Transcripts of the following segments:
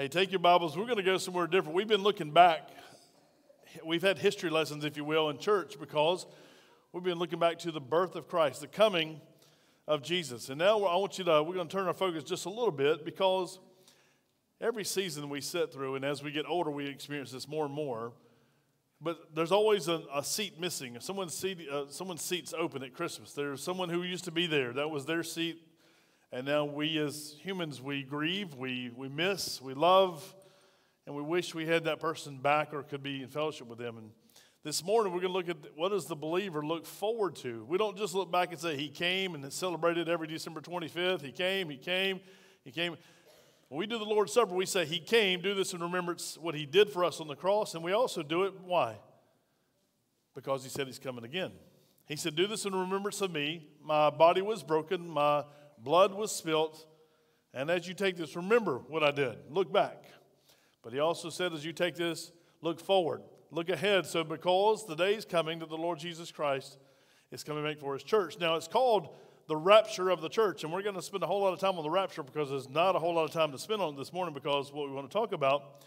Hey, take your Bibles. We're going to go somewhere different. We've been looking back. We've had history lessons, if you will, in church because we've been looking back to the birth of Christ, the coming of Jesus. And now I want you to, we're going to turn our focus just a little bit because every season we sit through, and as we get older, we experience this more and more. But there's always a, a seat missing. Someone's, seat, uh, someone's seat's open at Christmas. There's someone who used to be there. That was their seat and now we as humans, we grieve, we, we miss, we love, and we wish we had that person back or could be in fellowship with them. And this morning, we're going to look at what does the believer look forward to. We don't just look back and say, He came and celebrated every December 25th. He came, He came, He came. When we do the Lord's Supper, we say, He came, do this in remembrance what He did for us on the cross. And we also do it, why? Because He said He's coming again. He said, Do this in remembrance of me. My body was broken, my blood was spilt. And as you take this, remember what I did. Look back. But he also said, as you take this, look forward, look ahead. So, because the day is coming that the Lord Jesus Christ is coming back for his church. Now, it's called the rapture of the church. And we're going to spend a whole lot of time on the rapture because there's not a whole lot of time to spend on it this morning because what we want to talk about.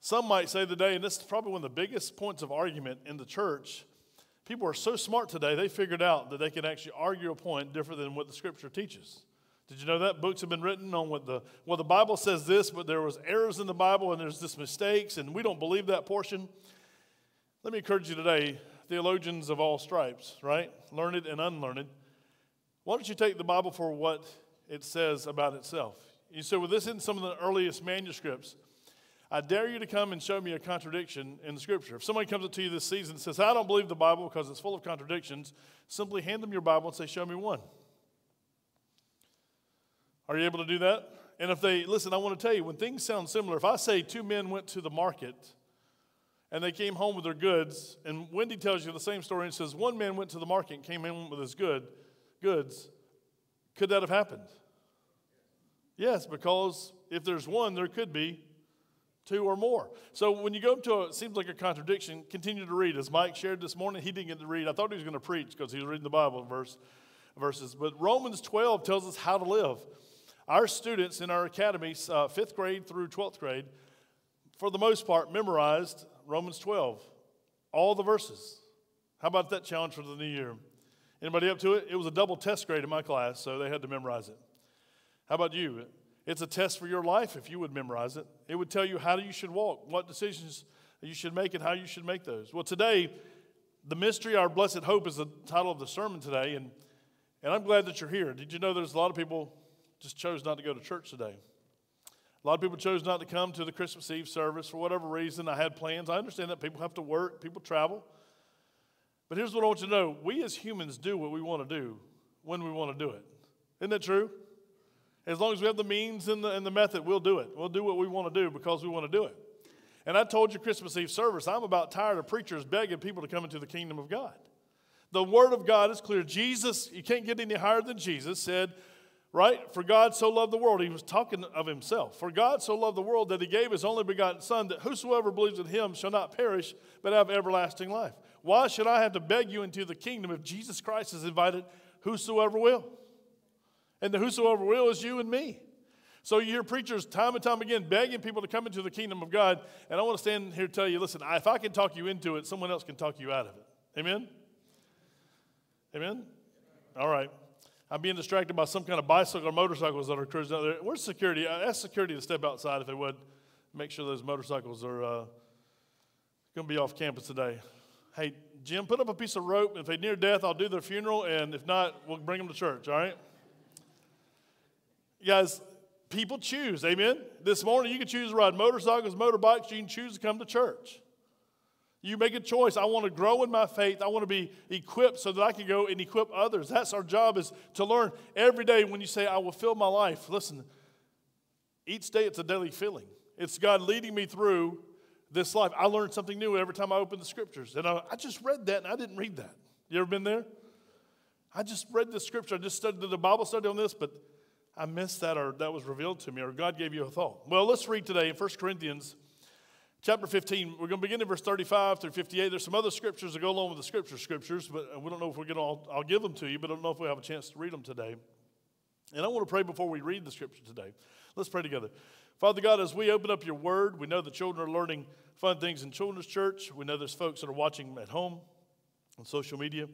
Some might say today, and this is probably one of the biggest points of argument in the church, People are so smart today, they figured out that they can actually argue a point different than what the scripture teaches. Did you know that? Books have been written on what the, well, the Bible says this, but there was errors in the Bible and there's just mistakes, and we don't believe that portion. Let me encourage you today, theologians of all stripes, right? Learned and unlearned. Why don't you take the Bible for what it says about itself? You say, well, this in some of the earliest manuscripts. I dare you to come and show me a contradiction in the scripture. If somebody comes up to you this season and says, I don't believe the Bible because it's full of contradictions, simply hand them your Bible and say, Show me one. Are you able to do that? And if they, listen, I want to tell you, when things sound similar, if I say two men went to the market and they came home with their goods, and Wendy tells you the same story and says, one man went to the market and came in with his good, goods, could that have happened? Yes, because if there's one, there could be two or more. So when you go to a, it seems like a contradiction, continue to read. As Mike shared this morning, he didn't get to read. I thought he was going to preach because he was reading the Bible verse, verses. But Romans 12 tells us how to live. Our students in our academies, uh, fifth grade through 12th grade, for the most part, memorized Romans 12, all the verses. How about that challenge for the new year? Anybody up to it? It was a double test grade in my class, so they had to memorize it. How about you? It's a test for your life if you would memorize it. It would tell you how you should walk, what decisions you should make, and how you should make those. Well, today, the mystery, our blessed hope, is the title of the sermon today, and, and I'm glad that you're here. Did you know there's a lot of people just chose not to go to church today? A lot of people chose not to come to the Christmas Eve service for whatever reason. I had plans. I understand that people have to work, people travel. But here's what I want you to know we as humans do what we want to do when we want to do it. Isn't that true? As long as we have the means and the, and the method, we'll do it. We'll do what we want to do because we want to do it. And I told you Christmas Eve service, I'm about tired of preachers begging people to come into the kingdom of God. The word of God is clear. Jesus, you can't get any higher than Jesus, said, right? For God so loved the world. He was talking of himself. For God so loved the world that he gave his only begotten Son, that whosoever believes in him shall not perish, but have everlasting life. Why should I have to beg you into the kingdom if Jesus Christ has invited whosoever will? And the whosoever will is you and me. So you hear preachers time and time again begging people to come into the kingdom of God. And I want to stand here and tell you listen, if I can talk you into it, someone else can talk you out of it. Amen? Amen? All right. I'm being distracted by some kind of bicycle or motorcycles that are cruising out there. Where's security? I ask security to step outside if they would. Make sure those motorcycles are uh, going to be off campus today. Hey, Jim, put up a piece of rope. If they're near death, I'll do their funeral. And if not, we'll bring them to church, all right? Guys, people choose. Amen. This morning, you can choose to ride motorcycles, motorbikes. You can choose to come to church. You make a choice. I want to grow in my faith. I want to be equipped so that I can go and equip others. That's our job is to learn every day when you say, I will fill my life. Listen, each day it's a daily filling. It's God leading me through this life. I learn something new every time I open the scriptures. And I, I just read that and I didn't read that. You ever been there? I just read the scripture. I just studied the Bible study on this, but I missed that or that was revealed to me or God gave you a thought. Well, let's read today in 1 Corinthians chapter 15. We're going to begin in verse 35 through 58. There's some other scriptures that go along with the scripture scriptures, but uh, we don't know if we're going to, I'll, I'll give them to you, but I don't know if we have a chance to read them today. And I want to pray before we read the scripture today. Let's pray together. Father God, as we open up your word, we know the children are learning fun things in children's church. We know there's folks that are watching at home on social media.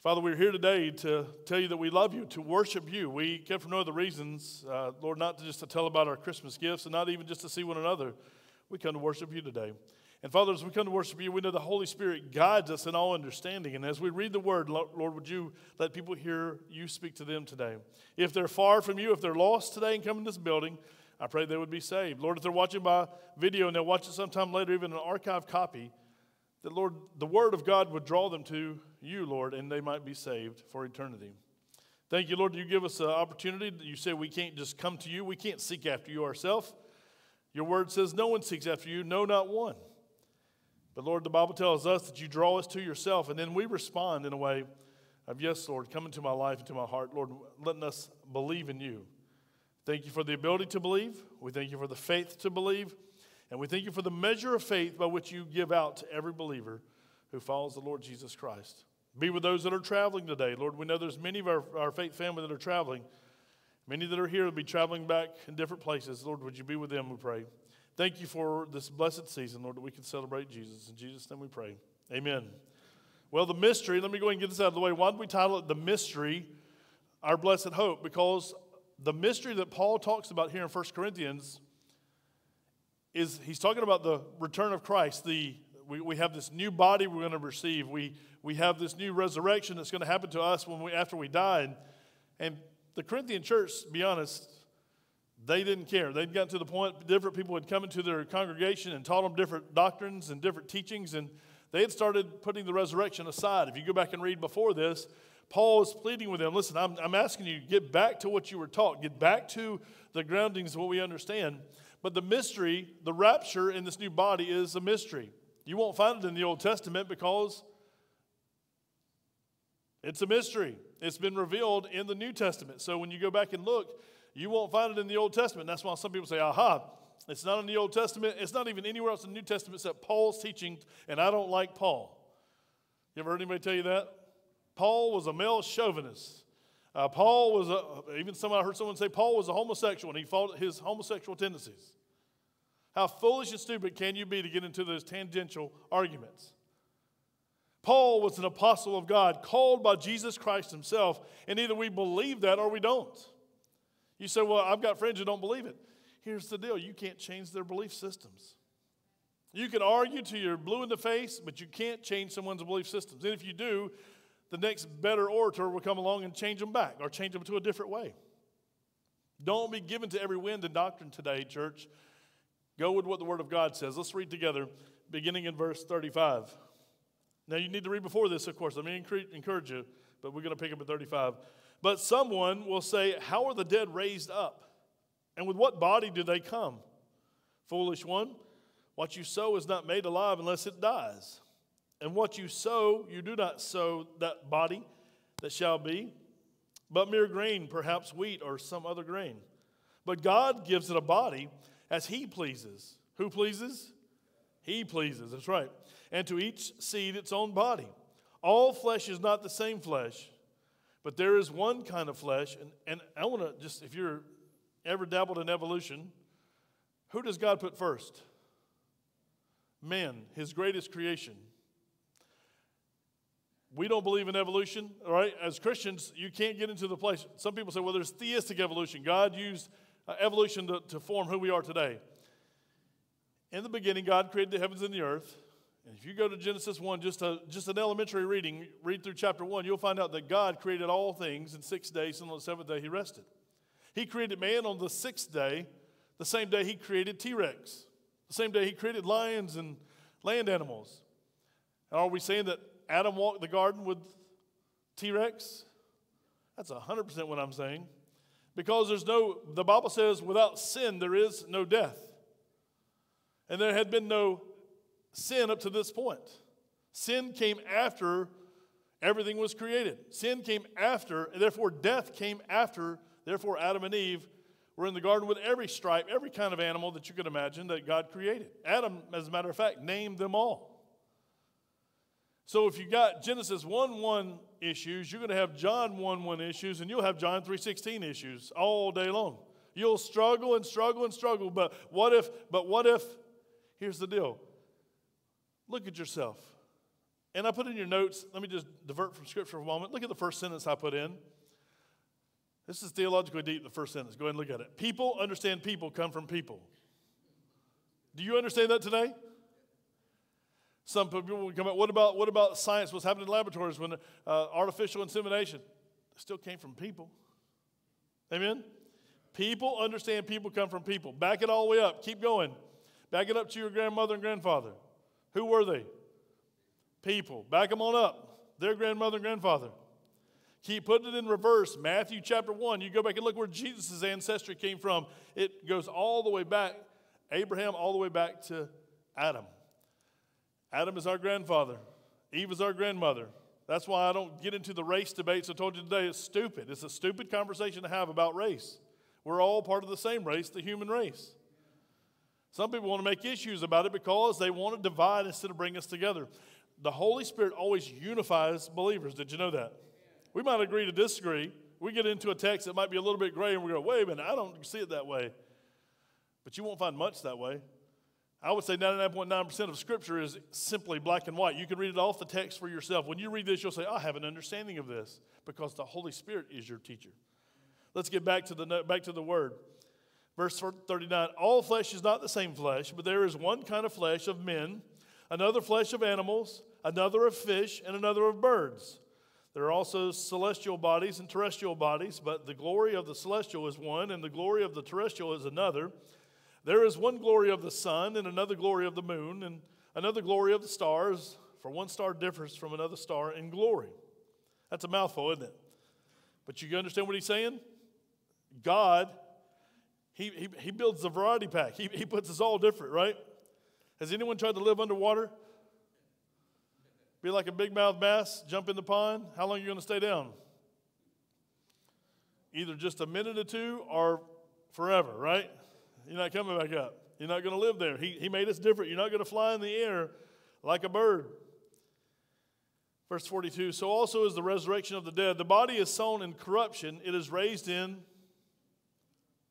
Father, we're here today to tell you that we love you, to worship you. We came for no other reasons, uh, Lord, not just to tell about our Christmas gifts and not even just to see one another. We come to worship you today. And Father, as we come to worship you, we know the Holy Spirit guides us in all understanding. And as we read the word, Lord, would you let people hear you speak to them today? If they're far from you, if they're lost today and come in this building, I pray they would be saved. Lord, if they're watching by video and they'll watch it sometime later, even an archive copy, that, Lord, the Word of God would draw them to you, Lord, and they might be saved for eternity. Thank you, Lord, you give us an opportunity. You say we can't just come to you, we can't seek after you ourselves. Your Word says no one seeks after you, no, not one. But Lord, the Bible tells us that you draw us to yourself, and then we respond in a way of, Yes, Lord, come into my life, into my heart. Lord, letting us believe in you. Thank you for the ability to believe. We thank you for the faith to believe. And we thank you for the measure of faith by which you give out to every believer who follows the Lord Jesus Christ. Be with those that are traveling today. Lord, we know there's many of our, our faith family that are traveling. Many that are here will be traveling back in different places. Lord, would you be with them, we pray. Thank you for this blessed season, Lord, that we can celebrate Jesus. In Jesus' name we pray. Amen. Well, the mystery, let me go ahead and get this out of the way. Why did we title it The Mystery, Our Blessed Hope? Because the mystery that Paul talks about here in 1 Corinthians is he's talking about the return of Christ. The, we, we have this new body we're going to receive. We, we have this new resurrection that's going to happen to us when we, after we die. And, the Corinthian church, be honest, they didn't care. They'd gotten to the point different people had come into their congregation and taught them different doctrines and different teachings, and they had started putting the resurrection aside. If you go back and read before this, Paul is pleading with them listen, I'm, I'm asking you, get back to what you were taught, get back to the groundings of what we understand. But the mystery, the rapture in this new body is a mystery. You won't find it in the Old Testament because it's a mystery. It's been revealed in the New Testament. So when you go back and look, you won't find it in the Old Testament. That's why some people say, aha, it's not in the Old Testament. It's not even anywhere else in the New Testament except Paul's teaching, and I don't like Paul. You ever heard anybody tell you that? Paul was a male chauvinist. Uh, Paul was a, even somebody I heard someone say Paul was a homosexual and he fought his homosexual tendencies. How foolish and stupid can you be to get into those tangential arguments? Paul was an apostle of God, called by Jesus Christ himself, and either we believe that or we don't. You say, Well, I've got friends who don't believe it. Here's the deal you can't change their belief systems. You can argue till you're blue in the face, but you can't change someone's belief systems. And if you do, the next better orator will come along and change them back or change them to a different way. Don't be given to every wind and doctrine today, church. Go with what the Word of God says. Let's read together, beginning in verse 35. Now, you need to read before this, of course. Let me encourage you, but we're going to pick up at 35. But someone will say, How are the dead raised up? And with what body do they come? Foolish one, what you sow is not made alive unless it dies. And what you sow, you do not sow that body that shall be, but mere grain, perhaps wheat or some other grain. But God gives it a body as He pleases. Who pleases? He pleases, that's right. And to each seed its own body. All flesh is not the same flesh, but there is one kind of flesh. And, and I want to just, if you're ever dabbled in evolution, who does God put first? Man, His greatest creation. We don't believe in evolution, right? As Christians, you can't get into the place. Some people say, well, there's theistic evolution. God used uh, evolution to, to form who we are today. In the beginning, God created the heavens and the earth. And if you go to Genesis 1, just, a, just an elementary reading, read through chapter 1, you'll find out that God created all things in six days, and on the seventh day, He rested. He created man on the sixth day, the same day He created T Rex, the same day He created lions and land animals. And are we saying that Adam walked the garden with T Rex? That's 100% what I'm saying. Because there's no, the Bible says, without sin, there is no death. And there had been no sin up to this point. Sin came after everything was created. Sin came after, and therefore death came after. Therefore, Adam and Eve were in the garden with every stripe, every kind of animal that you could imagine that God created. Adam, as a matter of fact, named them all. So if you got Genesis 1 1 issues, you're going to have John 1 1 issues, and you'll have John 3 16 issues all day long. You'll struggle and struggle and struggle. But what if, but what if, here's the deal. Look at yourself. And I put in your notes, let me just divert from scripture for a moment. Look at the first sentence I put in. This is theologically deep, the first sentence. Go ahead and look at it. People understand people come from people. Do you understand that today? Some people would come out, what about, what about science? What's happening in laboratories when uh, artificial insemination? still came from people. Amen? People understand people come from people. Back it all the way up. Keep going. Back it up to your grandmother and grandfather. Who were they? People. Back them on up. Their grandmother and grandfather. Keep putting it in reverse. Matthew chapter 1. You go back and look where Jesus' ancestry came from. It goes all the way back, Abraham, all the way back to Adam. Adam is our grandfather, Eve is our grandmother. That's why I don't get into the race debates I told you today. It's stupid. It's a stupid conversation to have about race. We're all part of the same race, the human race. Some people want to make issues about it because they want to divide instead of bring us together. The Holy Spirit always unifies believers. Did you know that? We might agree to disagree. We get into a text that might be a little bit gray and we go, wait a minute, I don't see it that way. But you won't find much that way. I would say 99.9% of Scripture is simply black and white. You can read it off the text for yourself. When you read this, you'll say, I have an understanding of this because the Holy Spirit is your teacher. Let's get back to the, back to the word. Verse 39 All flesh is not the same flesh, but there is one kind of flesh of men, another flesh of animals, another of fish, and another of birds. There are also celestial bodies and terrestrial bodies, but the glory of the celestial is one, and the glory of the terrestrial is another. There is one glory of the sun, and another glory of the moon, and another glory of the stars, for one star differs from another star in glory. That's a mouthful, isn't it? But you understand what he's saying? God, he, he, he builds the variety pack. He, he puts us all different, right? Has anyone tried to live underwater? Be like a big mouth bass, jump in the pond. How long are you going to stay down? Either just a minute or two or forever, right? You're not coming back up. You're not going to live there. He, he made us different. You're not going to fly in the air like a bird. Verse 42 So also is the resurrection of the dead. The body is sown in corruption, it is raised in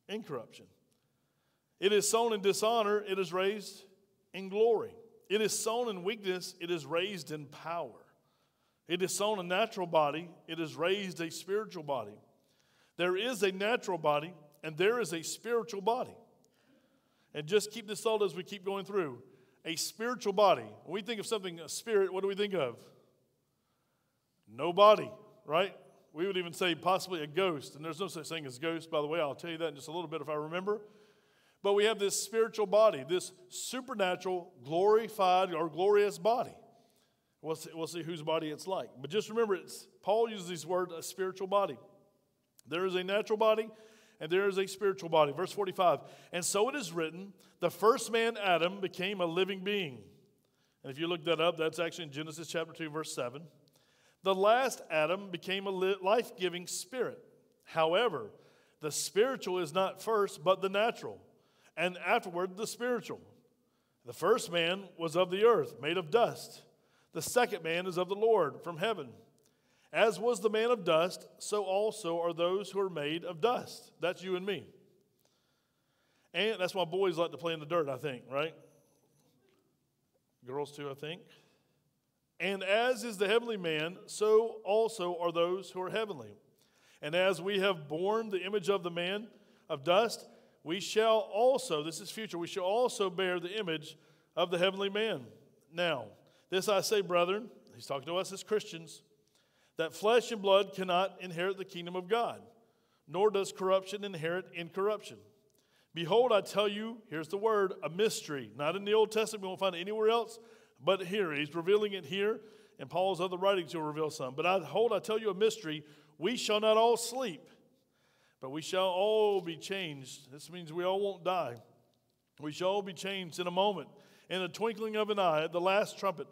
incorruption. It is sown in dishonor, it is raised in glory. It is sown in weakness, it is raised in power. It is sown a natural body, it is raised a spiritual body. There is a natural body, and there is a spiritual body. And just keep this thought as we keep going through. A spiritual body. When we think of something, a spirit, what do we think of? No body, right? We would even say possibly a ghost. And there's no such thing as ghost, by the way. I'll tell you that in just a little bit if I remember. But we have this spiritual body, this supernatural, glorified, or glorious body. We'll see, we'll see whose body it's like. But just remember, it's, Paul uses these words, a spiritual body. There is a natural body and there is a spiritual body. Verse 45 And so it is written, the first man, Adam, became a living being. And if you look that up, that's actually in Genesis chapter 2, verse 7. The last Adam became a life giving spirit. However, the spiritual is not first, but the natural, and afterward the spiritual. The first man was of the earth, made of dust. The second man is of the Lord, from heaven. As was the man of dust, so also are those who are made of dust. That's you and me. And that's why boys like to play in the dirt, I think, right? Girls too, I think. And as is the heavenly man, so also are those who are heavenly. And as we have borne the image of the man of dust, we shall also, this is future, we shall also bear the image of the heavenly man. Now, this I say, brethren, he's talking to us as Christians that flesh and blood cannot inherit the kingdom of God, nor does corruption inherit incorruption. Behold, I tell you, here's the word, a mystery. Not in the Old Testament, we won't find it anywhere else, but here. He's revealing it here. In Paul's other writings, he'll reveal some. But I hold, I tell you a mystery. We shall not all sleep, but we shall all be changed. This means we all won't die. We shall all be changed in a moment, in the twinkling of an eye, at the last trumpet.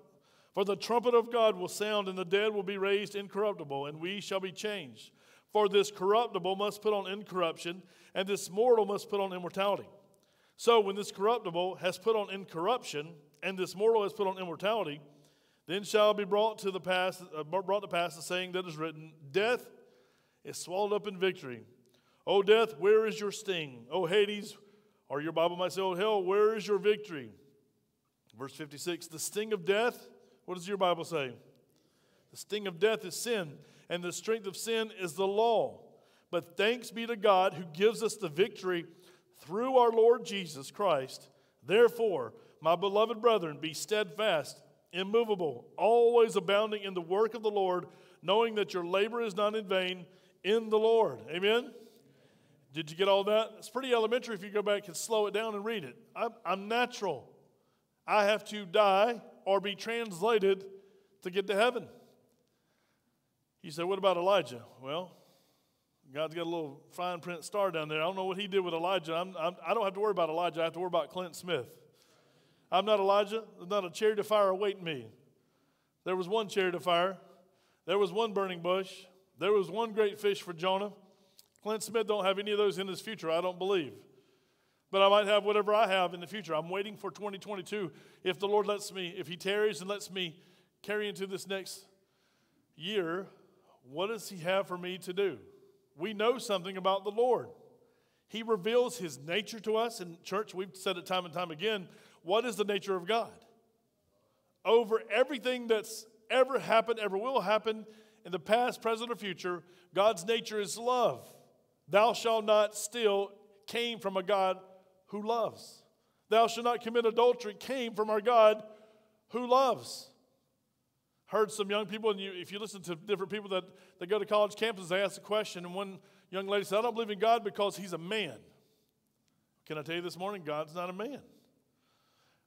For the trumpet of God will sound, and the dead will be raised incorruptible, and we shall be changed. For this corruptible must put on incorruption, and this mortal must put on immortality. So when this corruptible has put on incorruption, and this mortal has put on immortality, then shall be brought to the pass, uh, brought to pass the saying that is written: Death is swallowed up in victory. O death, where is your sting? O Hades, or your Bible might say, O hell, where is your victory? Verse 56 The sting of death, what does your Bible say? The sting of death is sin, and the strength of sin is the law. But thanks be to God who gives us the victory through our Lord Jesus Christ. Therefore, my beloved brethren, be steadfast, immovable, always abounding in the work of the Lord, knowing that your labor is not in vain in the Lord. Amen? Did you get all that? It's pretty elementary if you go back and slow it down and read it. I'm, I'm natural. I have to die or be translated to get to heaven. You said, what about Elijah? Well, God's got a little fine print star down there. I don't know what he did with Elijah. I'm, I'm, I do not have to worry about Elijah. I have to worry about Clint Smith. I'm not Elijah. There's not a chariot of fire awaiting me. There was one chariot of fire. There was one burning bush. There was one great fish for Jonah. Clint Smith don't have any of those in his future, I don't believe. But I might have whatever I have in the future. I'm waiting for 2022. If the Lord lets me, if He tarries and lets me carry into this next year, what does He have for me to do? We know something about the Lord. He reveals His nature to us. In church, we've said it time and time again. What is the nature of God? Over everything that's ever happened, ever will happen in the past, present, or future, God's nature is love. Thou shalt not steal came from a God who loves. Thou shalt not commit adultery came from our God who loves. Heard some young people, and you, if you listen to different people that, that go to college campuses, they ask a question, and one young lady said, I don't believe in God because he's a man. Can I tell you this morning, God's not a man.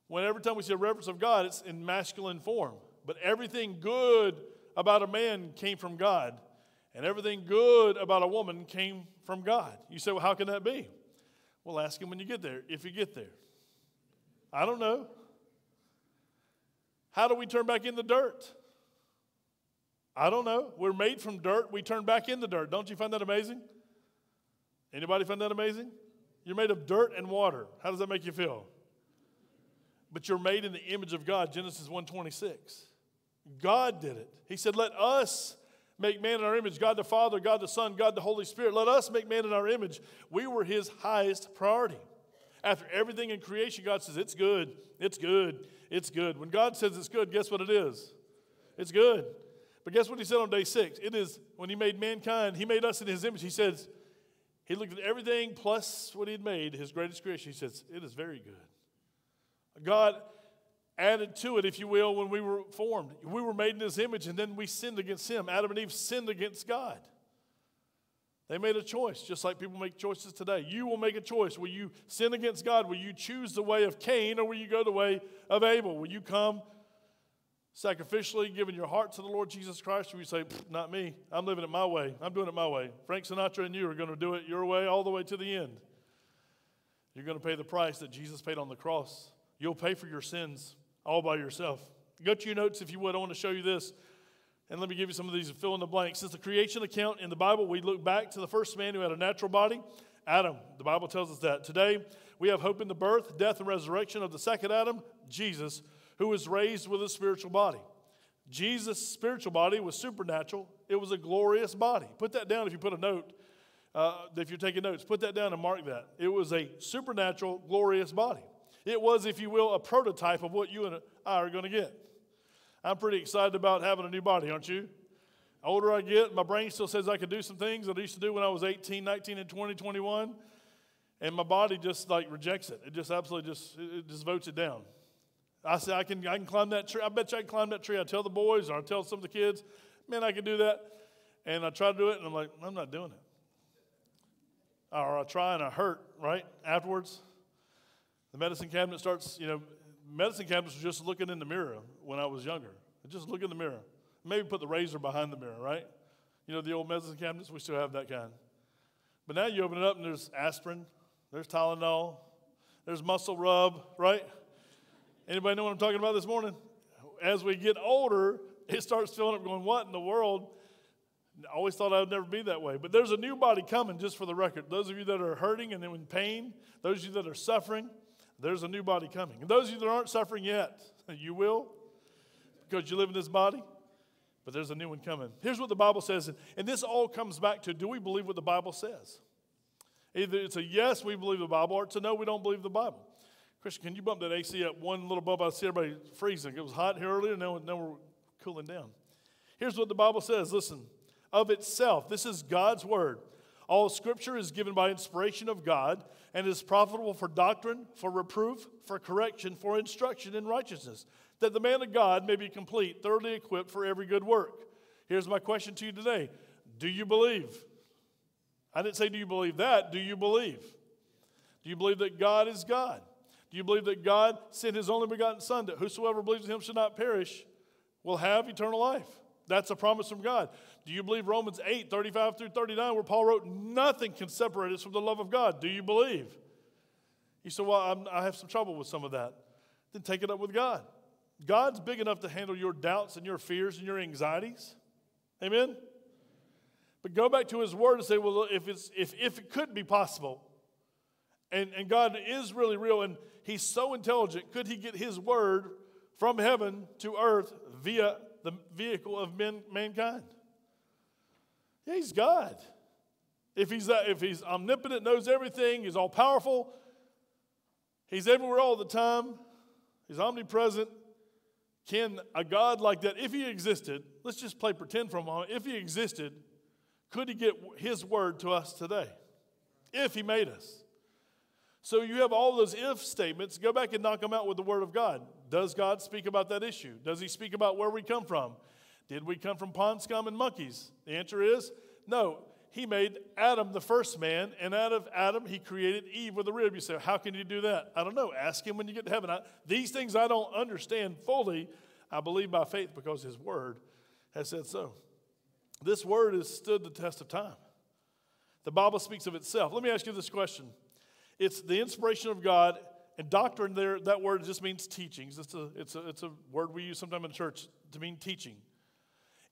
When every time we see a reference of God, it's in masculine form. But everything good about a man came from God. And everything good about a woman came from God. You say, well, how can that be? Well, ask him when you get there, if you get there. I don't know. How do we turn back in the dirt? I don't know. We're made from dirt. We turn back in the dirt. Don't you find that amazing? Anybody find that amazing? You're made of dirt and water. How does that make you feel? But you're made in the image of God, Genesis 1:26. God did it. He said, "Let us make man in our image God the Father, God the Son, God the Holy Spirit. Let us make man in our image. We were his highest priority. After everything in creation, God says, It's good, it's good, it's good. When God says it's good, guess what it is? It's good. But guess what he said on day six? It is when he made mankind, he made us in his image. He says, He looked at everything plus what he had made, his greatest creation. He says, It is very good. God added to it, if you will, when we were formed. We were made in his image, and then we sinned against him. Adam and Eve sinned against God. They made a choice, just like people make choices today. You will make a choice. Will you sin against God? Will you choose the way of Cain, or will you go the way of Abel? Will you come sacrificially, giving your heart to the Lord Jesus Christ, or will you say, Not me. I'm living it my way. I'm doing it my way. Frank Sinatra and you are going to do it your way all the way to the end. You're going to pay the price that Jesus paid on the cross. You'll pay for your sins all by yourself. Go to your notes if you would. I want to show you this. And let me give you some of these fill in the blanks. Since the creation account in the Bible, we look back to the first man who had a natural body, Adam. The Bible tells us that. Today, we have hope in the birth, death, and resurrection of the second Adam, Jesus, who was raised with a spiritual body. Jesus' spiritual body was supernatural, it was a glorious body. Put that down if you put a note. Uh, if you're taking notes, put that down and mark that. It was a supernatural, glorious body. It was, if you will, a prototype of what you and I are going to get. I'm pretty excited about having a new body, aren't you? The older I get, my brain still says I can do some things that I used to do when I was 18, 19, and 20, 21. And my body just like rejects it. It just absolutely just, it just votes it down. I say I can, I can climb that tree. I bet you I can climb that tree. I tell the boys or I tell some of the kids, man, I can do that. And I try to do it and I'm like, I'm not doing it. Or I try and I hurt, right? Afterwards, the medicine cabinet starts, you know, medicine cabinets were just looking in the mirror when I was younger. Just look in the mirror. Maybe put the razor behind the mirror, right? You know, the old medicine cabinets, we still have that kind. But now you open it up and there's aspirin, there's Tylenol, there's muscle rub, right? Anybody know what I'm talking about this morning? As we get older, it starts filling up going, what in the world? I always thought I would never be that way. But there's a new body coming, just for the record. Those of you that are hurting and in pain, those of you that are suffering, there's a new body coming. And those of you that aren't suffering yet, you will because you live in this body, but there's a new one coming. Here's what the Bible says, and this all comes back to do we believe what the Bible says? Either it's a yes, we believe the Bible, or it's a no, we don't believe the Bible. Christian, can you bump that AC up one little bump? I see everybody freezing. It was hot here earlier, now, now we're cooling down. Here's what the Bible says listen, of itself, this is God's word. All scripture is given by inspiration of God and is profitable for doctrine, for reproof, for correction, for instruction in righteousness, that the man of God may be complete, thoroughly equipped for every good work. Here's my question to you today Do you believe? I didn't say, Do you believe that? Do you believe? Do you believe that God is God? Do you believe that God sent his only begotten Son that whosoever believes in him should not perish, will have eternal life? That's a promise from God. Do you believe Romans 8, 35 through 39, where Paul wrote, Nothing can separate us from the love of God? Do you believe? You say, Well, I'm, i have some trouble with some of that. Then take it up with God. God's big enough to handle your doubts and your fears and your anxieties. Amen? But go back to his word and say, well, if, it's, if, if it could be possible, and, and God is really real and he's so intelligent, could he get his word from heaven to earth via the vehicle of men, mankind? He's God. If he's, that, if he's omnipotent, knows everything, he's all powerful, he's everywhere all the time, he's omnipresent, can a God like that, if he existed, let's just play pretend for a moment, if he existed, could he get his word to us today? If he made us. So you have all those if statements. Go back and knock them out with the word of God. Does God speak about that issue? Does he speak about where we come from? Did we come from pond scum and monkeys? The answer is no. He made Adam the first man, and out of Adam, he created Eve with a rib. You say, How can you do that? I don't know. Ask him when you get to heaven. I, these things I don't understand fully. I believe by faith because his word has said so. This word has stood the test of time. The Bible speaks of itself. Let me ask you this question it's the inspiration of God, and doctrine there, that word just means teachings. It's a, it's a, it's a word we use sometimes in church to mean teaching.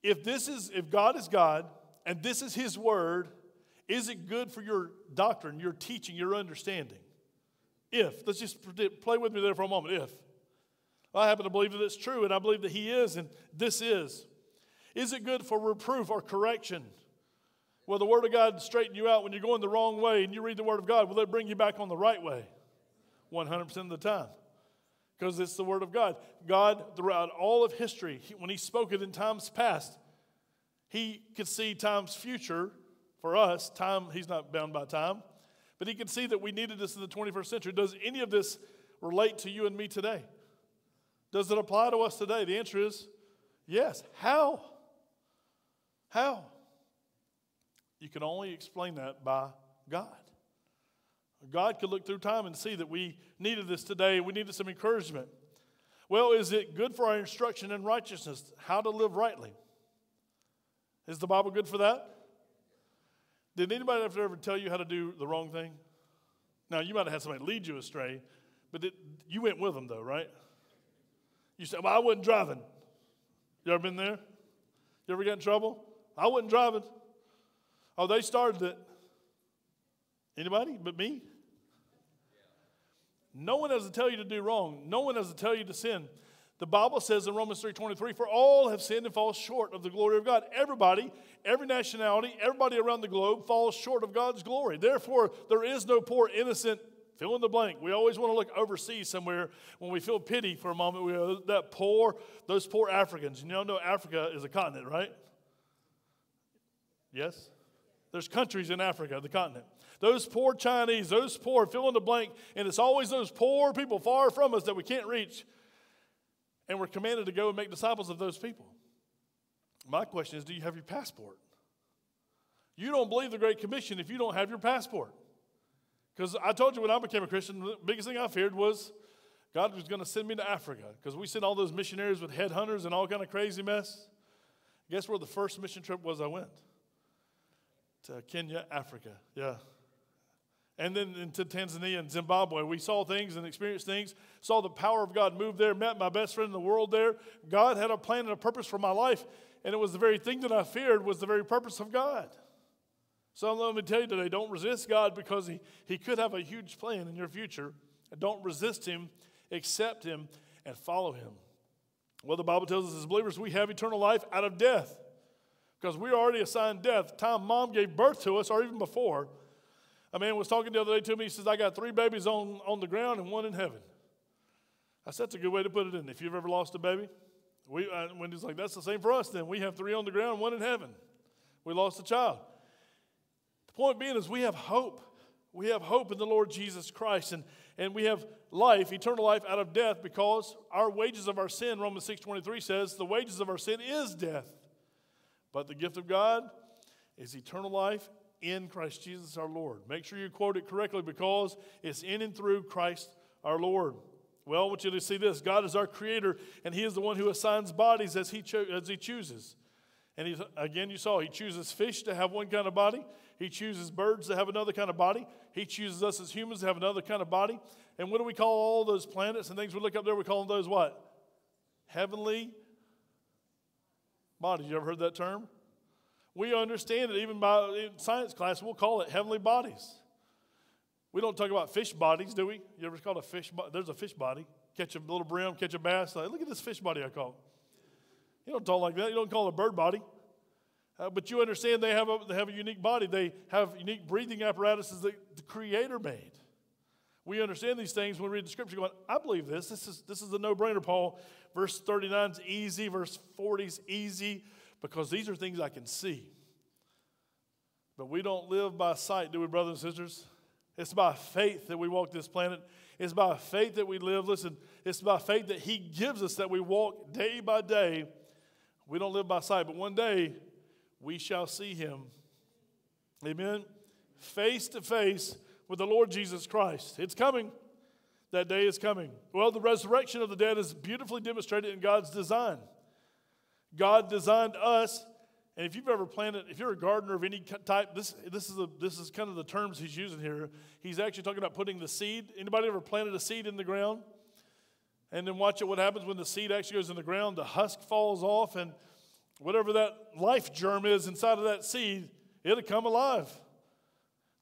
If this is, if God is God, and this is His word, is it good for your doctrine, your teaching, your understanding? If, let's just play with me there for a moment. If. I happen to believe that it's true, and I believe that He is, and this is. Is it good for reproof or correction? Will the Word of God straighten you out when you're going the wrong way and you read the Word of God? Will it bring you back on the right way? 100% of the time. Because it's the Word of God. God, throughout all of history, when He spoke it in times past, He could see times future for us. Time, He's not bound by time. But He could see that we needed this in the 21st century. Does any of this relate to you and me today? Does it apply to us today? The answer is yes. How? How? You can only explain that by God. God could look through time and see that we needed this today. We needed some encouragement. Well, is it good for our instruction in righteousness, how to live rightly? Is the Bible good for that? Did anybody ever tell you how to do the wrong thing? Now, you might have had somebody lead you astray, but it, you went with them, though, right? You said, Well, I wasn't driving. You ever been there? You ever get in trouble? I wasn't driving. Oh, they started it. Anybody but me? No one has to tell you to do wrong. No one has to tell you to sin. The Bible says in Romans 3:23, "For all have sinned and fall short of the glory of God." Everybody, every nationality, everybody around the globe falls short of God's glory. Therefore, there is no poor innocent fill in the blank. We always want to look overseas somewhere when we feel pity for a moment. We go, that poor, those poor Africans. You know, Africa is a continent, right? Yes? There's countries in Africa, the continent. Those poor Chinese, those poor, fill in the blank, and it's always those poor people far from us that we can't reach. And we're commanded to go and make disciples of those people. My question is do you have your passport? You don't believe the Great Commission if you don't have your passport. Because I told you when I became a Christian, the biggest thing I feared was God was going to send me to Africa. Because we sent all those missionaries with headhunters and all kind of crazy mess. Guess where the first mission trip was I went? To Kenya, Africa. Yeah. And then into Tanzania and Zimbabwe. We saw things and experienced things, saw the power of God move there, met my best friend in the world there. God had a plan and a purpose for my life, and it was the very thing that I feared was the very purpose of God. So let me tell you today don't resist God because he, he could have a huge plan in your future. Don't resist Him, accept Him, and follow Him. Well, the Bible tells us as believers we have eternal life out of death because we are already assigned death. Time mom gave birth to us, or even before, A man was talking the other day to me. He says, I got three babies on, on the ground and one in heaven. I said, That's a good way to put it in. If you've ever lost a baby, we, uh, Wendy's like, That's the same for us then. We have three on the ground, one in heaven. We lost a child. The point being is we have hope. We have hope in the Lord Jesus Christ. And, and we have life, eternal life out of death because our wages of our sin, Romans 6.23 says, the wages of our sin is death. But the gift of God is eternal life in Christ Jesus our Lord. Make sure you quote it correctly because it's in and through Christ our Lord. Well, I want you to see this God is our creator, and He is the one who assigns bodies as He, cho- as he chooses. And he's, again, you saw He chooses fish to have one kind of body, He chooses birds to have another kind of body, He chooses us as humans to have another kind of body. And what do we call all those planets and things we look up there? We call them those what? Heavenly bodies. You ever heard that term? We understand it even by in science class, we'll call it heavenly bodies. We don't talk about fish bodies, do we? You ever call a fish body? There's a fish body. Catch a little brim, catch a bass. Like, look at this fish body I caught. You don't talk like that. You don't call it a bird body. Uh, but you understand they have, a, they have a unique body. They have unique breathing apparatuses that the Creator made. We understand these things when we read the scripture going, I believe this. This is, this is a no brainer, Paul. Verse 39 is easy, verse 40 is easy because these are things I can see. But we don't live by sight, do we, brothers and sisters? It's by faith that we walk this planet. It's by faith that we live. Listen, it's by faith that He gives us that we walk day by day. We don't live by sight, but one day we shall see Him. Amen. Face to face with the Lord Jesus Christ. It's coming. That day is coming. Well, the resurrection of the dead is beautifully demonstrated in God's design. God designed us, and if you've ever planted, if you're a gardener of any type, this, this, is a, this is kind of the terms he's using here. He's actually talking about putting the seed. Anybody ever planted a seed in the ground? And then watch it, what happens when the seed actually goes in the ground, the husk falls off, and whatever that life germ is inside of that seed, it'll come alive.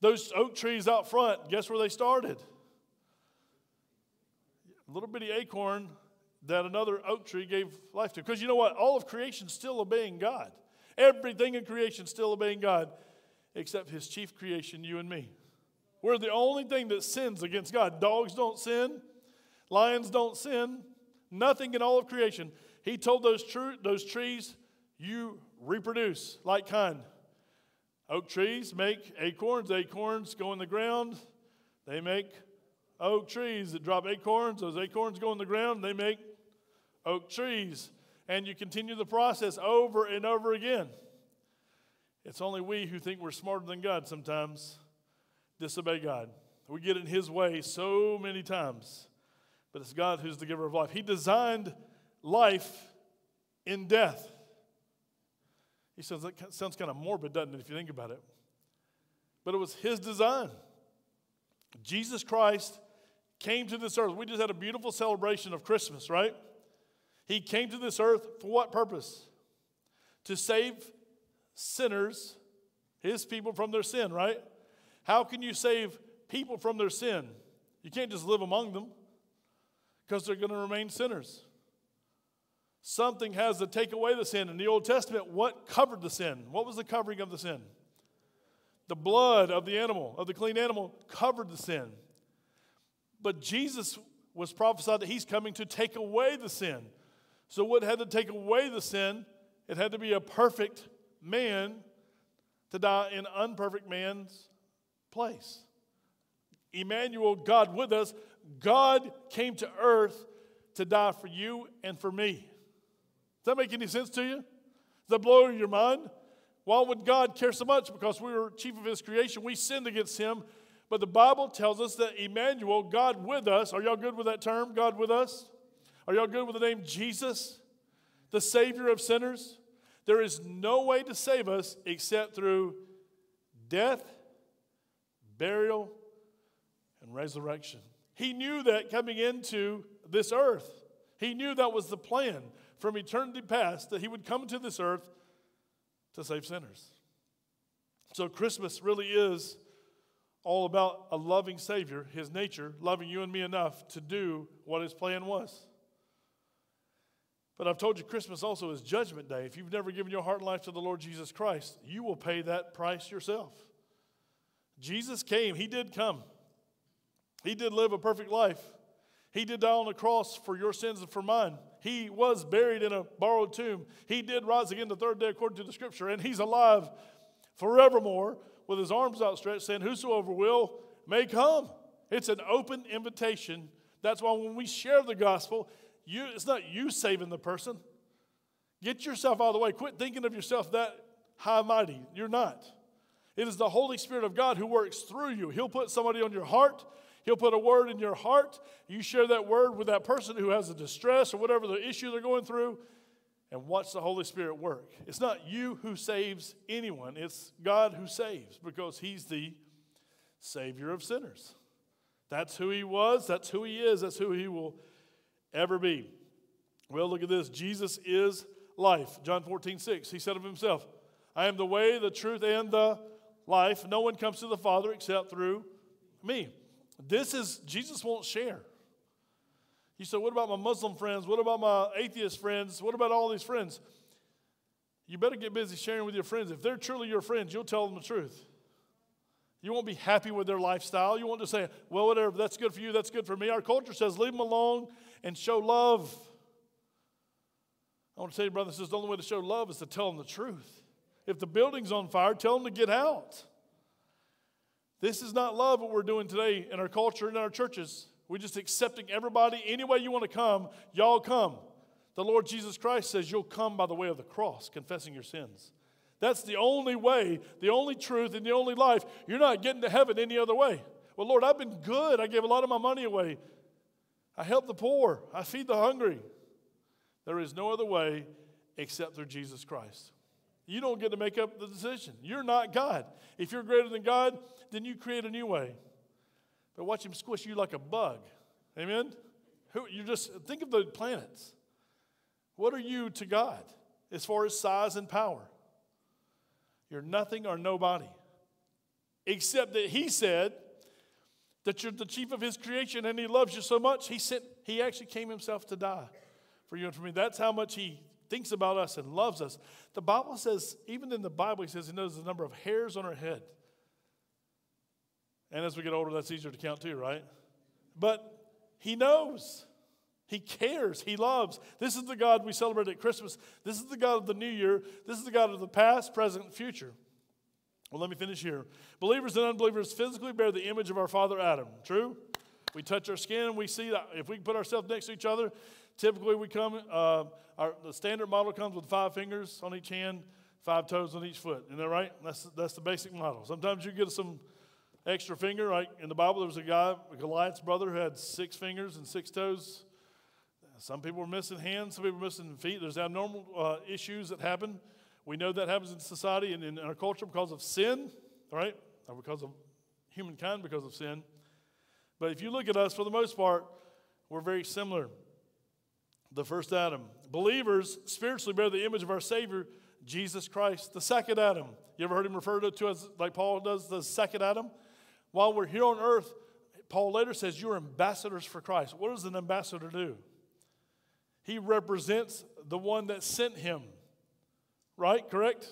Those oak trees out front, guess where they started? A little bitty acorn that another oak tree gave life to. Because you know what? All of creation still obeying God. Everything in creation still obeying God, except his chief creation, you and me. We're the only thing that sins against God. Dogs don't sin, lions don't sin, nothing in all of creation. He told those, tr- those trees, You reproduce like kind. Oak trees make acorns, acorns go in the ground, they make oak trees that drop acorns. Those acorns go in the ground, they make oak trees. And you continue the process over and over again. It's only we who think we're smarter than God sometimes disobey God. We get in His way so many times, but it's God who's the giver of life. He designed life in death. He says that sounds kind of morbid, doesn't it, if you think about it? But it was His design. Jesus Christ came to this earth. We just had a beautiful celebration of Christmas, right? He came to this earth for what purpose? To save sinners, his people, from their sin, right? How can you save people from their sin? You can't just live among them because they're going to remain sinners. Something has to take away the sin. In the Old Testament, what covered the sin? What was the covering of the sin? The blood of the animal, of the clean animal, covered the sin. But Jesus was prophesied that he's coming to take away the sin. So, what had to take away the sin? It had to be a perfect man to die in unperfect man's place. Emmanuel, God with us, God came to earth to die for you and for me. Does that make any sense to you? Does that blow your mind? Why would God care so much? Because we were chief of his creation. We sinned against him. But the Bible tells us that Emmanuel, God with us, are y'all good with that term, God with us? Are y'all good with the name Jesus, the Savior of sinners? There is no way to save us except through death, burial, and resurrection. He knew that coming into this earth. He knew that was the plan from eternity past that he would come to this earth to save sinners. So Christmas really is all about a loving Savior, his nature, loving you and me enough to do what his plan was. But I've told you, Christmas also is Judgment Day. If you've never given your heart and life to the Lord Jesus Christ, you will pay that price yourself. Jesus came, He did come. He did live a perfect life. He did die on the cross for your sins and for mine. He was buried in a borrowed tomb. He did rise again the third day according to the scripture, and He's alive forevermore with His arms outstretched, saying, Whosoever will may come. It's an open invitation. That's why when we share the gospel, you, it's not you saving the person. Get yourself out of the way. Quit thinking of yourself that high mighty. You're not. It is the Holy Spirit of God who works through you. He'll put somebody on your heart. He'll put a word in your heart. You share that word with that person who has a distress or whatever the issue they're going through, and watch the Holy Spirit work. It's not you who saves anyone, it's God who saves because He's the Savior of sinners. That's who He was, that's who He is, that's who He will ever be. Well, look at this Jesus is life. John 14, 6. He said of Himself, I am the way, the truth, and the life. No one comes to the Father except through me. This is, Jesus won't share. You said, What about my Muslim friends? What about my atheist friends? What about all these friends? You better get busy sharing with your friends. If they're truly your friends, you'll tell them the truth. You won't be happy with their lifestyle. You won't just say, Well, whatever, that's good for you, that's good for me. Our culture says, Leave them alone and show love. I want to tell you, brothers and sisters, the only way to show love is to tell them the truth. If the building's on fire, tell them to get out. This is not love what we're doing today in our culture and in our churches. We're just accepting everybody any way you want to come, y'all come. The Lord Jesus Christ says you'll come by the way of the cross, confessing your sins. That's the only way, the only truth, and the only life. You're not getting to heaven any other way. Well, Lord, I've been good. I gave a lot of my money away. I help the poor. I feed the hungry. There is no other way except through Jesus Christ. You don't get to make up the decision. You're not God. If you're greater than God, then you create a new way. But watch him squish you like a bug. Amen? Who, you just think of the planets. What are you to God as far as size and power? You're nothing or nobody. Except that he said that you're the chief of his creation and he loves you so much, he sent he actually came himself to die for you and for me. That's how much he thinks about us and loves us. The Bible says, even in the Bible, he says he knows the number of hairs on our head. And as we get older, that's easier to count too, right? But he knows. He cares. He loves. This is the God we celebrate at Christmas. This is the God of the new year. This is the God of the past, present, future. Well, let me finish here. Believers and unbelievers physically bear the image of our father Adam. True? We touch our skin, and we see that if we put ourselves next to each other, typically we come, uh, our, the standard model comes with five fingers on each hand, five toes on each foot. Isn't that right? That's, that's the basic model. Sometimes you get some extra finger. Like in the Bible, there was a guy, Goliath's brother, who had six fingers and six toes. Some people were missing hands, some people were missing feet. There's abnormal uh, issues that happen. We know that happens in society and in our culture because of sin, right? Or because of humankind because of sin. But if you look at us, for the most part, we're very similar. The first Adam. Believers spiritually bear the image of our Savior, Jesus Christ. The second Adam. You ever heard him referred to as, like Paul does, the second Adam? While we're here on earth, Paul later says, You're ambassadors for Christ. What does an ambassador do? He represents the one that sent him. Right? Correct?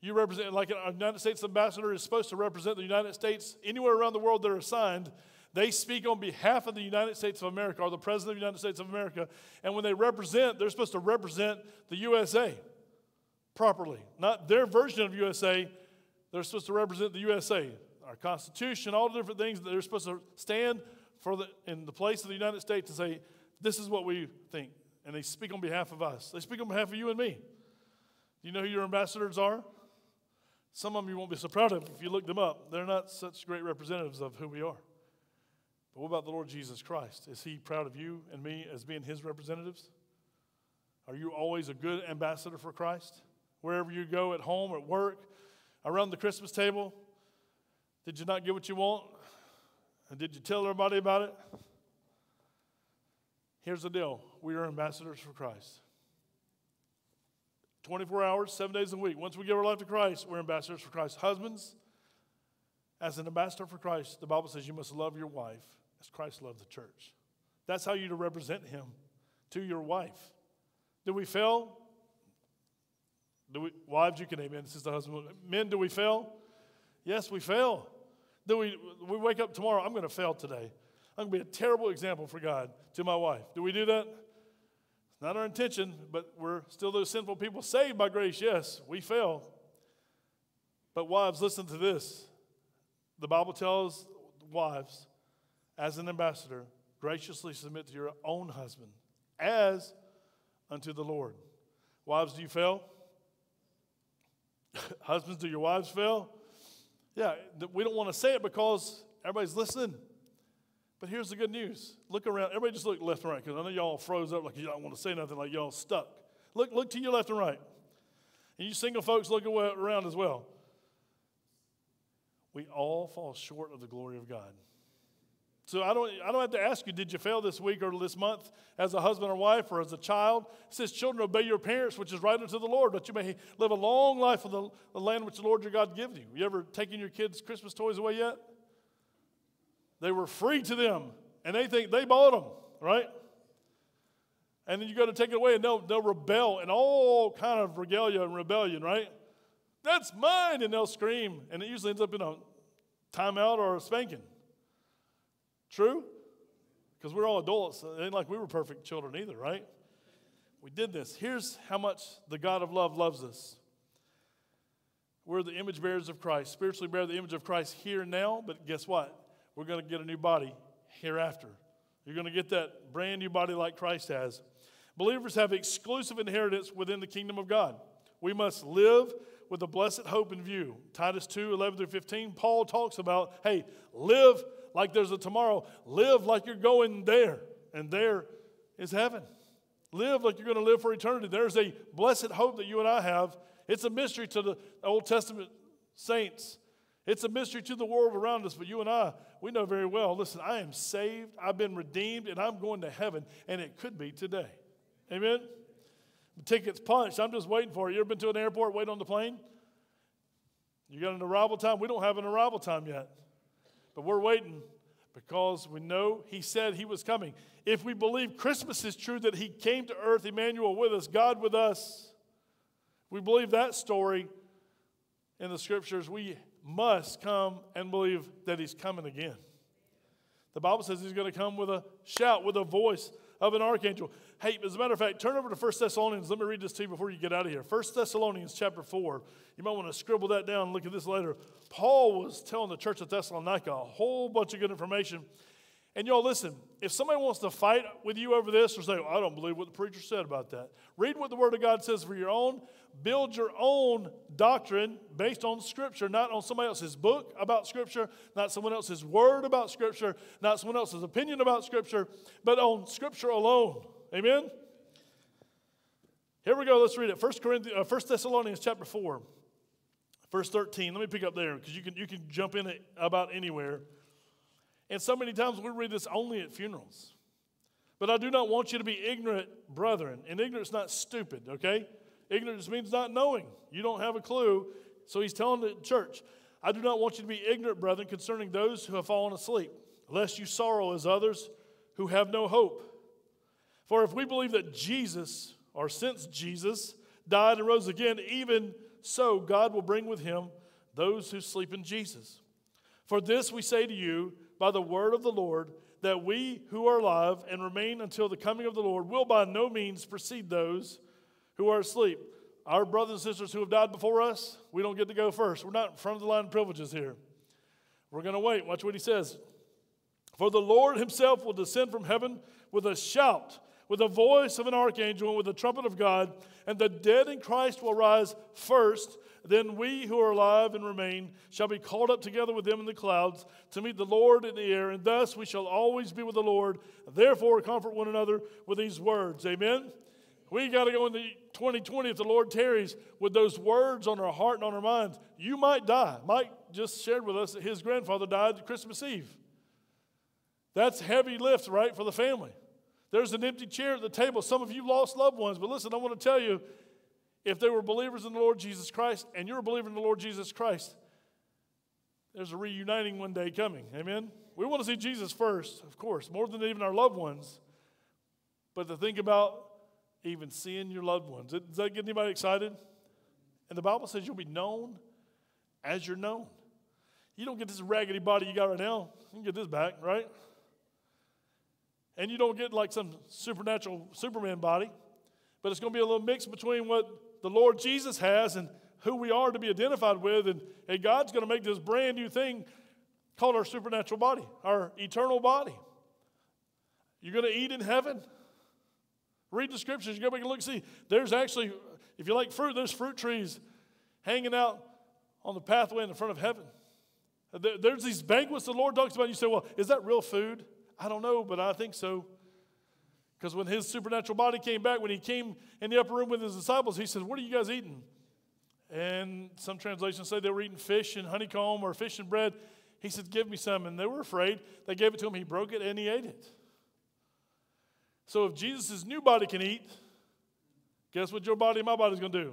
You represent, like a United States ambassador is supposed to represent the United States anywhere around the world they're assigned. They speak on behalf of the United States of America or the President of the United States of America. And when they represent, they're supposed to represent the USA properly. Not their version of USA, they're supposed to represent the USA. Our Constitution, all the different things that they're supposed to stand for the, in the place of the United States and say, this is what we think. And they speak on behalf of us. They speak on behalf of you and me. You know who your ambassadors are? Some of them you won't be so proud of if you look them up. They're not such great representatives of who we are. But what about the Lord Jesus Christ? Is he proud of you and me as being his representatives? Are you always a good ambassador for Christ? Wherever you go, at home, at work, around the Christmas table, did you not get what you want? And did you tell everybody about it? Here's the deal we are ambassadors for Christ. 24 hours, seven days a week. Once we give our life to Christ, we're ambassadors for Christ. Husbands, as an ambassador for Christ, the Bible says you must love your wife as Christ loved the church. That's how you to represent him to your wife. Do we fail? Do we, wives, you can amen. This is the husband. Men, do we fail? Yes, we fail. Do we, we wake up tomorrow, I'm going to fail today. I'm going to be a terrible example for God to my wife. Do we do that? It's not our intention, but we're still those sinful people saved by grace. Yes, we fail. But wives, listen to this. The Bible tells wives, as an ambassador, graciously submit to your own husband as unto the Lord. Wives, do you fail? Husbands, do your wives fail? Yeah, we don't want to say it because everybody's listening. But here's the good news. Look around. Everybody just look left and right because I know y'all froze up like you don't want to say nothing, like y'all stuck. Look, look to your left and right. And you single folks, look around as well. We all fall short of the glory of God. So I don't, I don't have to ask you, did you fail this week or this month as a husband or wife or as a child? It says, children, obey your parents, which is right unto the Lord, that you may live a long life in the, the land which the Lord your God gives you. You ever taken your kids' Christmas toys away yet? They were free to them, and they think they bought them, right? And then you go to take it away, and they'll, they'll rebel and all kind of regalia and rebellion, right? That's mine, and they'll scream, and it usually ends up in a timeout or a spanking. True? Because we're all adults. It ain't like we were perfect children either, right? We did this. Here's how much the God of love loves us. We're the image bearers of Christ, spiritually bear the image of Christ here and now, but guess what? We're going to get a new body hereafter. You're going to get that brand new body like Christ has. Believers have exclusive inheritance within the kingdom of God. We must live with a blessed hope in view. Titus 2 11 through 15, Paul talks about hey, live like there's a tomorrow. Live like you're going there, and there is heaven. Live like you're going to live for eternity. There's a blessed hope that you and I have. It's a mystery to the Old Testament saints. It's a mystery to the world around us, but you and I, we know very well listen, I am saved, I've been redeemed, and I'm going to heaven, and it could be today. Amen? The ticket's punched. I'm just waiting for it. You ever been to an airport, wait on the plane? You got an arrival time? We don't have an arrival time yet. But we're waiting because we know He said He was coming. If we believe Christmas is true, that He came to earth, Emmanuel with us, God with us, we believe that story in the scriptures, we must come and believe that He's coming again. The Bible says He's going to come with a shout, with a voice of an archangel. Hey, as a matter of fact, turn over to 1 Thessalonians. Let me read this to you before you get out of here. 1 Thessalonians chapter 4. You might want to scribble that down and look at this later. Paul was telling the church of Thessalonica a whole bunch of good information. And y'all, listen, if somebody wants to fight with you over this or say, well, I don't believe what the preacher said about that, read what the Word of God says for your own. Build your own doctrine based on Scripture, not on somebody else's book about Scripture, not someone else's word about Scripture, not someone else's opinion about Scripture, but on Scripture alone. Amen? Here we go. Let's read it. 1, Corinthians, uh, 1 Thessalonians chapter 4, verse 13. Let me pick up there because you can, you can jump in about anywhere. And so many times we read this only at funerals. But I do not want you to be ignorant, brethren. And ignorance not stupid, okay? Ignorance means not knowing. You don't have a clue. So he's telling the church, I do not want you to be ignorant, brethren, concerning those who have fallen asleep, lest you sorrow as others who have no hope. For if we believe that Jesus, or since Jesus, died and rose again, even so God will bring with him those who sleep in Jesus. For this we say to you by the word of the Lord, that we who are alive and remain until the coming of the Lord will by no means precede those who are asleep. Our brothers and sisters who have died before us, we don't get to go first. We're not in front of the line of privileges here. We're going to wait. Watch what he says. For the Lord himself will descend from heaven with a shout with the voice of an archangel and with the trumpet of God, and the dead in Christ will rise first. Then we who are alive and remain shall be called up together with them in the clouds to meet the Lord in the air, and thus we shall always be with the Lord. Therefore, comfort one another with these words. Amen. We got to go into 2020 if the Lord tarries with those words on our heart and on our minds. You might die. Mike just shared with us that his grandfather died Christmas Eve. That's heavy lift, right, for the family. There's an empty chair at the table. Some of you lost loved ones, but listen, I want to tell you if they were believers in the Lord Jesus Christ and you're a believer in the Lord Jesus Christ, there's a reuniting one day coming. Amen? We want to see Jesus first, of course, more than even our loved ones. But to think about even seeing your loved ones, does that get anybody excited? And the Bible says you'll be known as you're known. You don't get this raggedy body you got right now. You can get this back, right? And you don't get like some supernatural Superman body, but it's going to be a little mix between what the Lord Jesus has and who we are to be identified with. And, and God's going to make this brand new thing called our supernatural body, our eternal body. You're going to eat in heaven. Read the scriptures. You go back and look see. There's actually, if you like fruit, there's fruit trees hanging out on the pathway in the front of heaven. There's these banquets the Lord talks about. You say, well, is that real food? I don't know, but I think so. Because when his supernatural body came back, when he came in the upper room with his disciples, he said, What are you guys eating? And some translations say they were eating fish and honeycomb or fish and bread. He said, Give me some. And they were afraid. They gave it to him. He broke it and he ate it. So if Jesus' new body can eat, guess what your body and my body's going to do?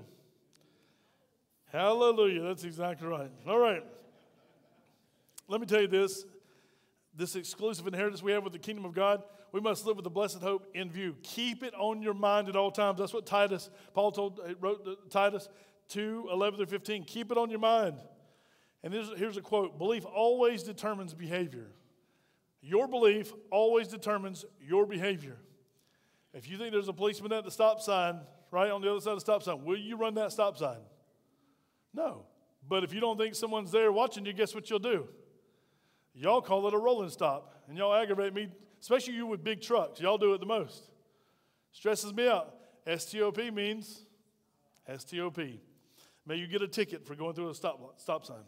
Hallelujah. That's exactly right. All right. Let me tell you this this exclusive inheritance we have with the kingdom of God, we must live with the blessed hope in view. Keep it on your mind at all times. That's what Titus, Paul told, uh, wrote Titus 2 11 through 15. Keep it on your mind. And here's, here's a quote Belief always determines behavior. Your belief always determines your behavior. If you think there's a policeman at the stop sign, right on the other side of the stop sign, will you run that stop sign? No. But if you don't think someone's there watching you, guess what you'll do? Y'all call it a rolling stop, and y'all aggravate me, especially you with big trucks. Y'all do it the most. Stresses me out. STOP means STOP. May you get a ticket for going through a stop, stop sign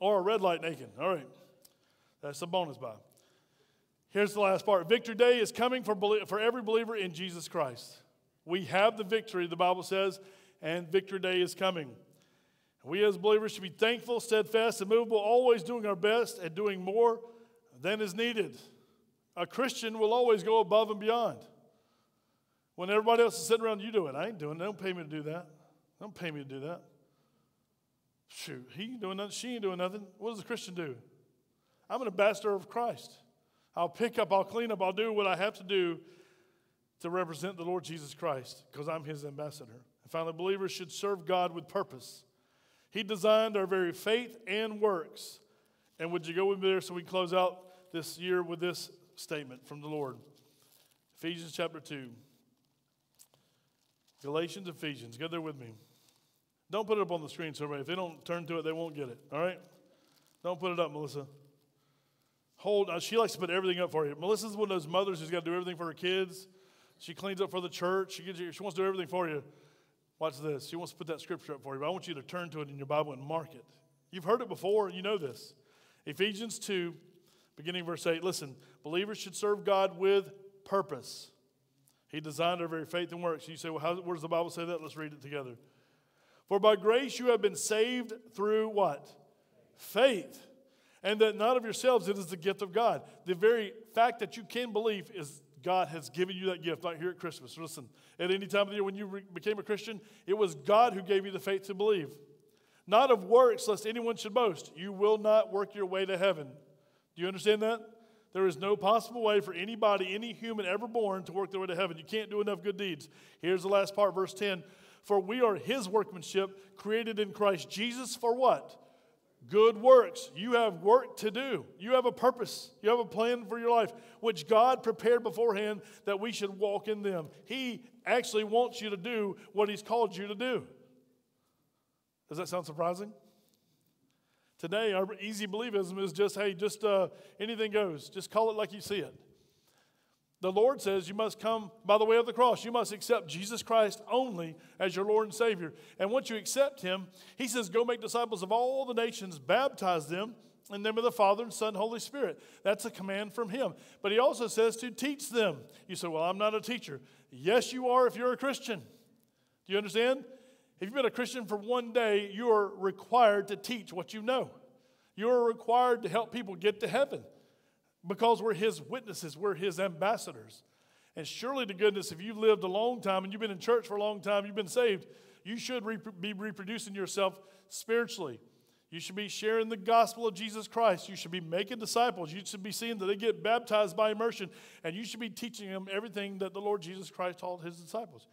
or a red light naked. All right. That's a bonus, Bob. Here's the last part Victory Day is coming for, for every believer in Jesus Christ. We have the victory, the Bible says, and Victory Day is coming. We as believers should be thankful, steadfast, and movable, always doing our best and doing more than is needed. A Christian will always go above and beyond. When everybody else is sitting around, you do it. I ain't doing it. They don't pay me to do that. They don't pay me to do that. Shoot, he ain't doing nothing. She ain't doing nothing. What does a Christian do? I'm an ambassador of Christ. I'll pick up, I'll clean up, I'll do what I have to do to represent the Lord Jesus Christ because I'm his ambassador. And finally, believers should serve God with purpose. He designed our very faith and works. And would you go with me there so we close out this year with this statement from the Lord? Ephesians chapter 2. Galatians, Ephesians. Go there with me. Don't put it up on the screen, somebody. If they don't turn to it, they won't get it. All right? Don't put it up, Melissa. Hold. Uh, she likes to put everything up for you. Melissa's one of those mothers who's got to do everything for her kids. She cleans up for the church. She, gets you, she wants to do everything for you. Watch this. He wants to put that scripture up for you, but I want you to turn to it in your Bible and mark it. You've heard it before, you know this. Ephesians 2, beginning verse 8. Listen, believers should serve God with purpose. He designed our very faith and works. You say, well, how, where does the Bible say that? Let's read it together. For by grace you have been saved through what? Faith. And that not of yourselves, it is the gift of God. The very fact that you can believe is God has given you that gift right here at Christmas. Listen, at any time of the year when you re- became a Christian, it was God who gave you the faith to believe. Not of works, lest anyone should boast. You will not work your way to heaven. Do you understand that? There is no possible way for anybody, any human ever born, to work their way to heaven. You can't do enough good deeds. Here's the last part, verse 10. For we are his workmanship, created in Christ Jesus for what? Good works. You have work to do. You have a purpose. You have a plan for your life, which God prepared beforehand that we should walk in them. He actually wants you to do what He's called you to do. Does that sound surprising? Today, our easy believism is just, hey, just uh, anything goes. Just call it like you see it. The Lord says you must come by the way of the cross. You must accept Jesus Christ only as your Lord and Savior. And once you accept Him, He says, Go make disciples of all the nations, baptize them in the name of the Father and Son and Holy Spirit. That's a command from Him. But He also says to teach them. You say, Well, I'm not a teacher. Yes, you are if you're a Christian. Do you understand? If you've been a Christian for one day, you are required to teach what you know. You are required to help people get to heaven because we're his witnesses, we're his ambassadors. And surely to goodness, if you've lived a long time and you've been in church for a long time, you've been saved, you should re- be reproducing yourself spiritually. You should be sharing the gospel of Jesus Christ. You should be making disciples. You should be seeing that they get baptized by immersion. And you should be teaching them everything that the Lord Jesus Christ taught his disciples.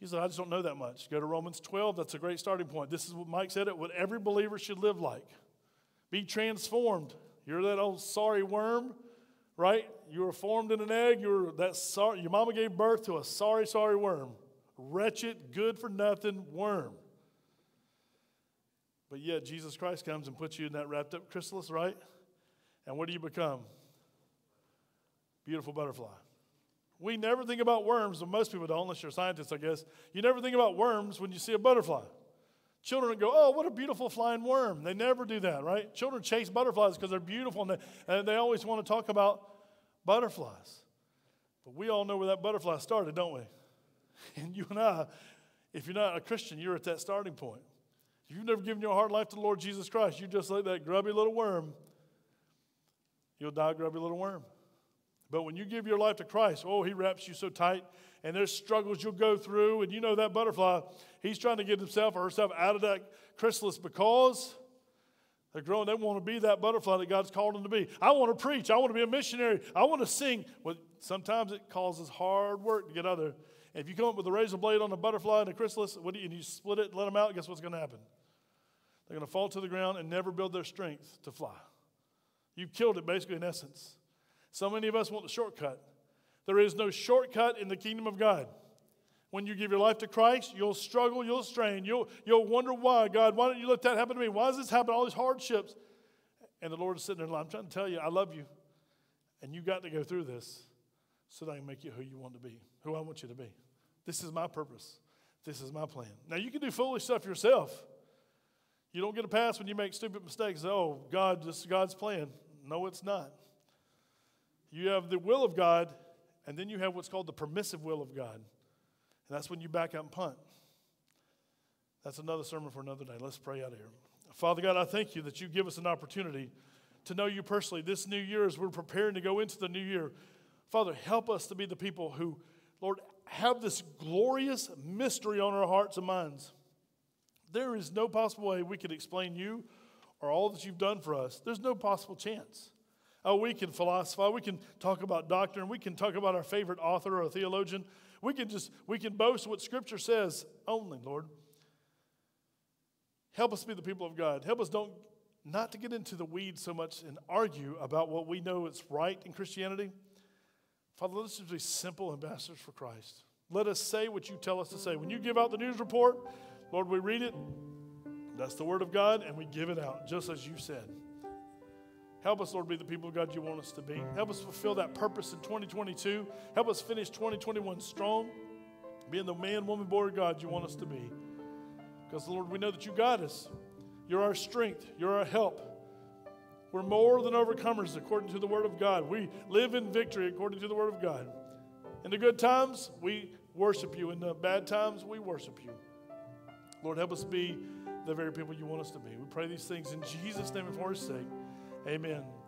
He said, I just don't know that much. Go to Romans 12. That's a great starting point. This is what Mike said it, what every believer should live like. Be transformed. You're that old sorry worm, right? You were formed in an egg. You were that sorry. Your mama gave birth to a sorry, sorry worm, wretched, good for nothing worm. But yet Jesus Christ comes and puts you in that wrapped up chrysalis, right? And what do you become? Beautiful butterfly. We never think about worms, and most people don't, unless you're a scientist, I guess. You never think about worms when you see a butterfly. Children go, oh, what a beautiful flying worm. They never do that, right? Children chase butterflies because they're beautiful and they, and they always want to talk about butterflies. But we all know where that butterfly started, don't we? And you and I, if you're not a Christian, you're at that starting point. If you've never given your heart life to the Lord Jesus Christ, you're just like that grubby little worm. You'll die grubby little worm. But when you give your life to Christ, oh, He wraps you so tight, and there's struggles you'll go through. And you know that butterfly, he's trying to get himself or herself out of that chrysalis because they're growing. They want to be that butterfly that God's called them to be. I want to preach. I want to be a missionary. I want to sing. Well, sometimes it causes hard work to get out there. If you come up with a razor blade on a butterfly and a chrysalis, what do you, and you split it let them out, guess what's going to happen? They're going to fall to the ground and never build their strength to fly. You've killed it, basically, in essence. So many of us want the shortcut. There is no shortcut in the kingdom of God. When you give your life to Christ, you'll struggle, you'll strain, you'll, you'll wonder why. God, why don't you let that happen to me? Why does this happen? All these hardships. And the Lord is sitting there, I'm trying to tell you, I love you. And you got to go through this so that I can make you who you want to be, who I want you to be. This is my purpose. This is my plan. Now, you can do foolish stuff yourself. You don't get a pass when you make stupid mistakes. Oh, God, this is God's plan. No, it's not. You have the will of God, and then you have what's called the permissive will of God. And that's when you back out and punt. That's another sermon for another day. Let's pray out of here. Father God, I thank you that you give us an opportunity to know you personally this new year as we're preparing to go into the new year. Father, help us to be the people who, Lord, have this glorious mystery on our hearts and minds. There is no possible way we could explain you or all that you've done for us. There's no possible chance. Oh, we can philosophize. We can talk about doctrine. We can talk about our favorite author or theologian. We can just we can boast what Scripture says only, Lord. Help us be the people of God. Help us don't not to get into the weeds so much and argue about what we know is right in Christianity. Father, let us just be simple ambassadors for Christ. Let us say what you tell us to say. When you give out the news report, Lord, we read it. That's the word of God, and we give it out just as you said. Help us, Lord, be the people of God you want us to be. Help us fulfill that purpose in 2022. Help us finish 2021 strong, being the man, woman, boy, God you want us to be. Because, Lord, we know that you got us. You're our strength, you're our help. We're more than overcomers according to the Word of God. We live in victory according to the Word of God. In the good times, we worship you. In the bad times, we worship you. Lord, help us be the very people you want us to be. We pray these things in Jesus' name and for his sake. Amen.